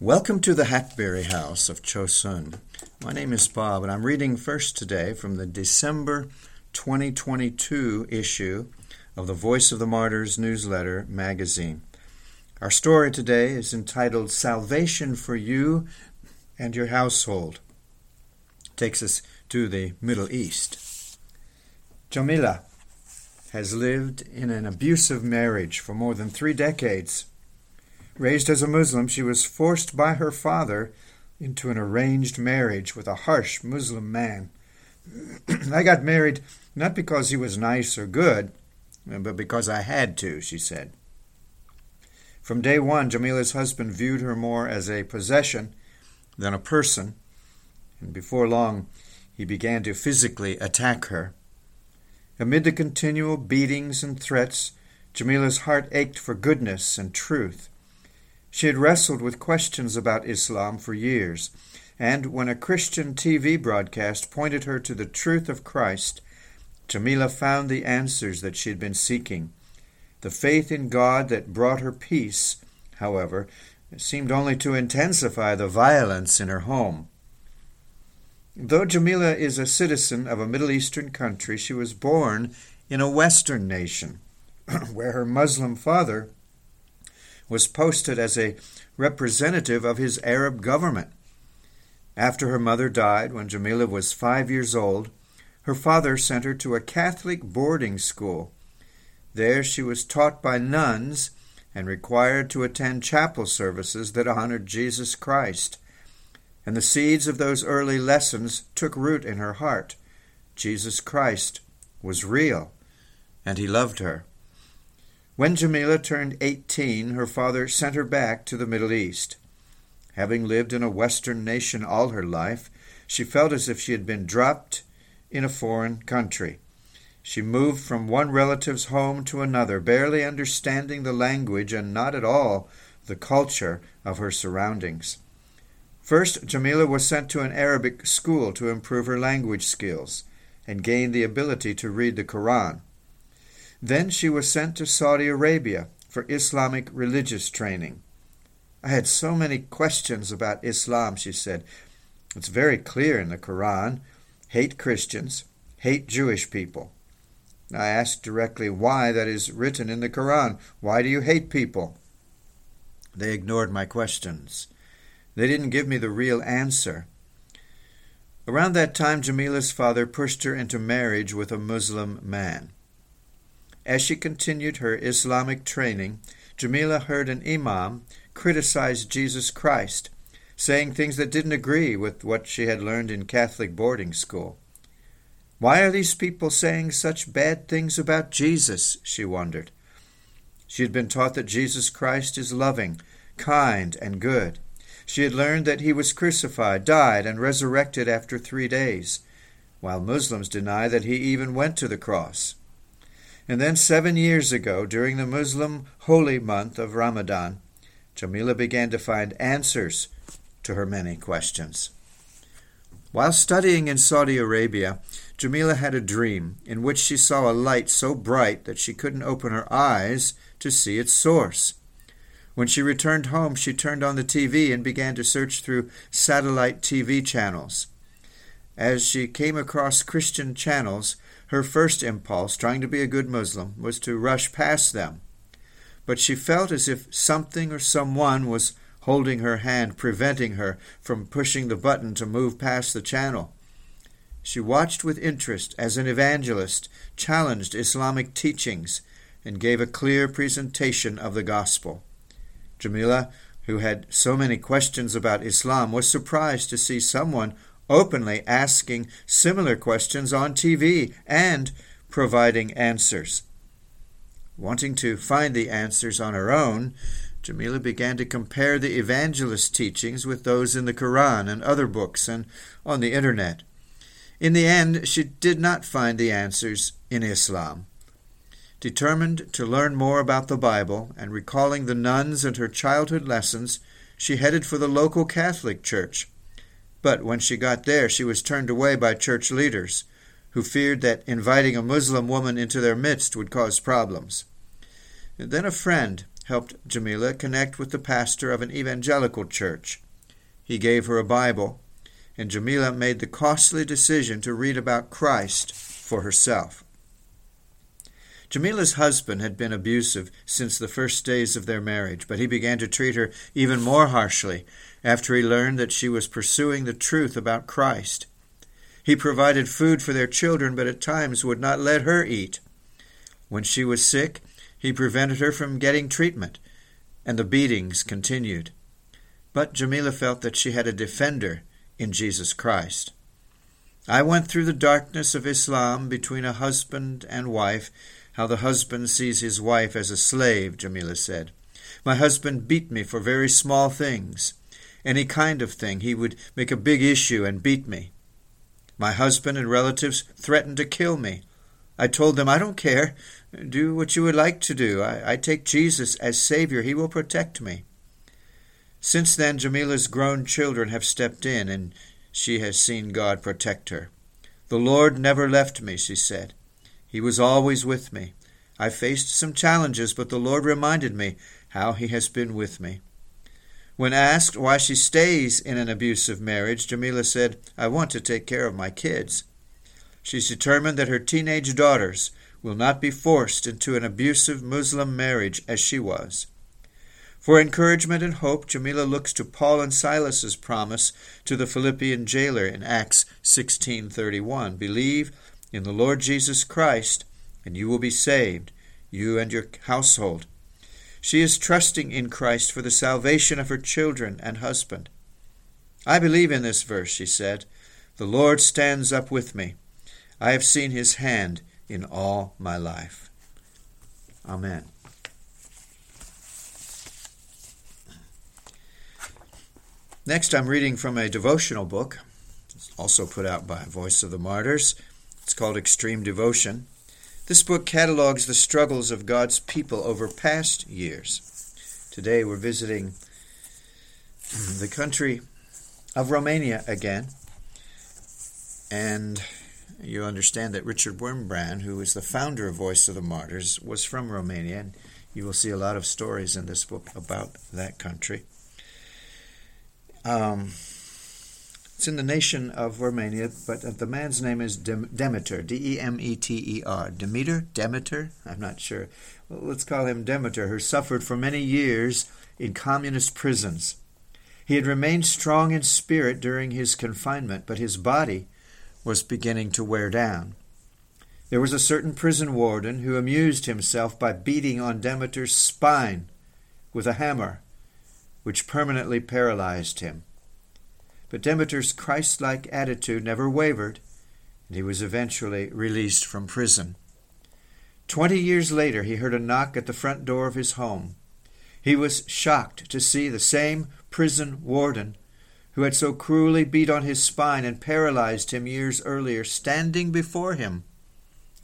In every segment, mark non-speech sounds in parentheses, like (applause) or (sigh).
Welcome to the Hackberry House of Chosun. My name is Bob, and I'm reading first today from the December 2022 issue of the Voice of the Martyrs newsletter magazine. Our story today is entitled Salvation for You and Your Household. It takes us to the Middle East. Jamila has lived in an abusive marriage for more than three decades. Raised as a Muslim, she was forced by her father into an arranged marriage with a harsh Muslim man. (clears throat) I got married not because he was nice or good, but because I had to, she said. From day one, Jamila's husband viewed her more as a possession than a person, and before long he began to physically attack her. Amid the continual beatings and threats, Jamila's heart ached for goodness and truth. She had wrestled with questions about Islam for years, and when a Christian TV broadcast pointed her to the truth of Christ, Jamila found the answers that she had been seeking. The faith in God that brought her peace, however, seemed only to intensify the violence in her home. Though Jamila is a citizen of a Middle Eastern country, she was born in a Western nation, (clears throat) where her Muslim father was posted as a representative of his Arab government. After her mother died when Jamila was five years old, her father sent her to a Catholic boarding school. There she was taught by nuns and required to attend chapel services that honored Jesus Christ. And the seeds of those early lessons took root in her heart. Jesus Christ was real, and he loved her. When Jamila turned 18, her father sent her back to the Middle East. Having lived in a Western nation all her life, she felt as if she had been dropped in a foreign country. She moved from one relative's home to another, barely understanding the language and not at all the culture of her surroundings. First, Jamila was sent to an Arabic school to improve her language skills and gain the ability to read the Koran. Then she was sent to Saudi Arabia for Islamic religious training. I had so many questions about Islam, she said. It's very clear in the Quran hate Christians, hate Jewish people. I asked directly why that is written in the Quran. Why do you hate people? They ignored my questions. They didn't give me the real answer. Around that time, Jamila's father pushed her into marriage with a Muslim man. As she continued her Islamic training, Jamila heard an imam criticize Jesus Christ, saying things that didn't agree with what she had learned in Catholic boarding school. Why are these people saying such bad things about Jesus? she wondered. She had been taught that Jesus Christ is loving, kind, and good. She had learned that he was crucified, died, and resurrected after three days, while Muslims deny that he even went to the cross. And then, seven years ago, during the Muslim holy month of Ramadan, Jamila began to find answers to her many questions. While studying in Saudi Arabia, Jamila had a dream in which she saw a light so bright that she couldn't open her eyes to see its source. When she returned home, she turned on the TV and began to search through satellite TV channels. As she came across Christian channels, her first impulse, trying to be a good Muslim, was to rush past them. But she felt as if something or someone was holding her hand, preventing her from pushing the button to move past the channel. She watched with interest as an evangelist challenged Islamic teachings and gave a clear presentation of the gospel. Jamila, who had so many questions about Islam, was surprised to see someone openly asking similar questions on TV and providing answers. Wanting to find the answers on her own, Jamila began to compare the evangelist teachings with those in the Quran and other books and on the Internet. In the end, she did not find the answers in Islam. Determined to learn more about the Bible and recalling the nuns and her childhood lessons, she headed for the local Catholic church. But when she got there, she was turned away by church leaders, who feared that inviting a Muslim woman into their midst would cause problems. And then a friend, helped Jamila connect with the pastor of an evangelical church. He gave her a Bible, and Jamila made the costly decision to read about Christ for herself. Jamila's husband had been abusive since the first days of their marriage, but he began to treat her even more harshly after he learned that she was pursuing the truth about Christ. He provided food for their children, but at times would not let her eat. When she was sick, he prevented her from getting treatment, and the beatings continued. But Jamila felt that she had a defender in Jesus Christ. I went through the darkness of Islam between a husband and wife, how the husband sees his wife as a slave, Jamila said. My husband beat me for very small things. Any kind of thing, he would make a big issue and beat me. My husband and relatives threatened to kill me. I told them, I don't care. Do what you would like to do. I, I take Jesus as Savior. He will protect me. Since then, Jamila's grown children have stepped in, and she has seen God protect her. The Lord never left me, she said. He was always with me. I faced some challenges, but the Lord reminded me how He has been with me. When asked why she stays in an abusive marriage, Jamila said, I want to take care of my kids. She's determined that her teenage daughters will not be forced into an abusive Muslim marriage as she was. For encouragement and hope, Jamila looks to Paul and Silas's promise to the Philippian jailer in Acts 16:31, "Believe in the Lord Jesus Christ, and you will be saved, you and your household." She is trusting in Christ for the salvation of her children and husband. I believe in this verse, she said. The Lord stands up with me. I have seen his hand in all my life. Amen. Next, I'm reading from a devotional book, also put out by Voice of the Martyrs. It's called Extreme Devotion. This book catalogs the struggles of God's people over past years. Today, we're visiting the country of Romania again. And you understand that Richard Wurmbrand, who is the founder of Voice of the Martyrs, was from Romania, and you will see a lot of stories in this book about that country. Um, it's in the nation of Romania, but the man's name is Demeter, D E M E T E R. Demeter? Demeter? I'm not sure. Well, let's call him Demeter, who suffered for many years in communist prisons. He had remained strong in spirit during his confinement, but his body was beginning to wear down. There was a certain prison warden who amused himself by beating on Demeter's spine with a hammer, which permanently paralyzed him. But Demeter's Christ like attitude never wavered, and he was eventually released from prison. Twenty years later, he heard a knock at the front door of his home. He was shocked to see the same prison warden who had so cruelly beat on his spine and paralyzed him years earlier, standing before him.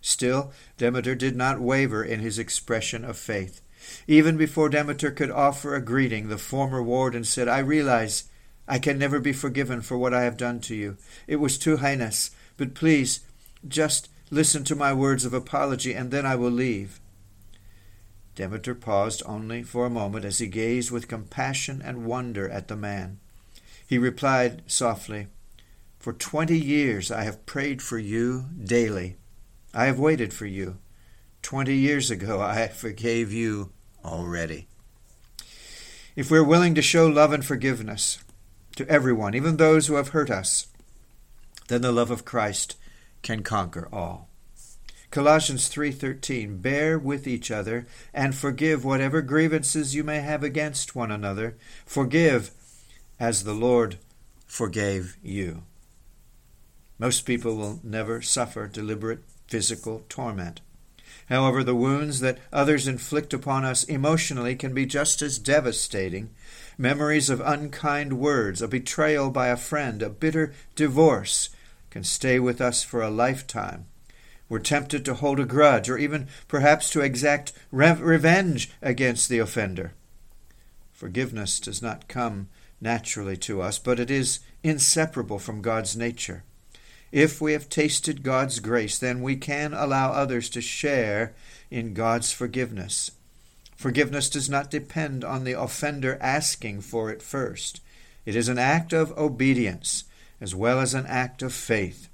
Still, Demeter did not waver in his expression of faith. Even before Demeter could offer a greeting, the former warden said, I realize I can never be forgiven for what I have done to you. It was too heinous, but please, just listen to my words of apology, and then I will leave. Demeter paused only for a moment as he gazed with compassion and wonder at the man. He replied softly, For twenty years I have prayed for you daily. I have waited for you. Twenty years ago I forgave you already. If we're willing to show love and forgiveness to everyone, even those who have hurt us, then the love of Christ can conquer all. Colossians 3:13 Bear with each other and forgive whatever grievances you may have against one another. Forgive as the Lord forgave you. Most people will never suffer deliberate physical torment. However, the wounds that others inflict upon us emotionally can be just as devastating. Memories of unkind words, a betrayal by a friend, a bitter divorce can stay with us for a lifetime. We're tempted to hold a grudge or even perhaps to exact re- revenge against the offender. Forgiveness does not come naturally to us, but it is inseparable from God's nature. If we have tasted God's grace, then we can allow others to share in God's forgiveness. Forgiveness does not depend on the offender asking for it first. It is an act of obedience as well as an act of faith.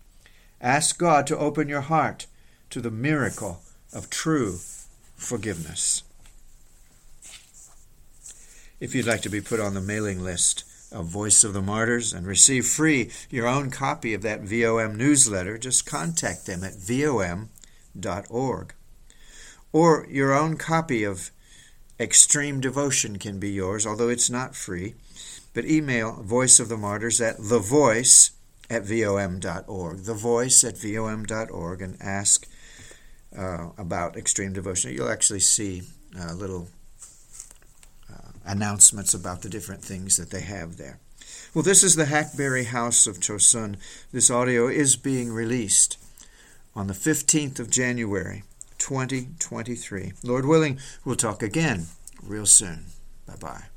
Ask God to open your heart to the miracle of true forgiveness. If you'd like to be put on the mailing list of Voice of the Martyrs and receive free your own copy of that VOM newsletter, just contact them at vom.org. Or your own copy of Extreme Devotion can be yours, although it's not free. But email Voice of the Martyrs at thevoice at vom.org, thevoice at vom.org, and ask uh, about Extreme Devotion. You'll actually see a little uh, announcements about the different things that they have there. Well, this is the Hackberry House of Chosun. This audio is being released on the 15th of January, 2023. Lord willing, we'll talk again real soon. Bye bye.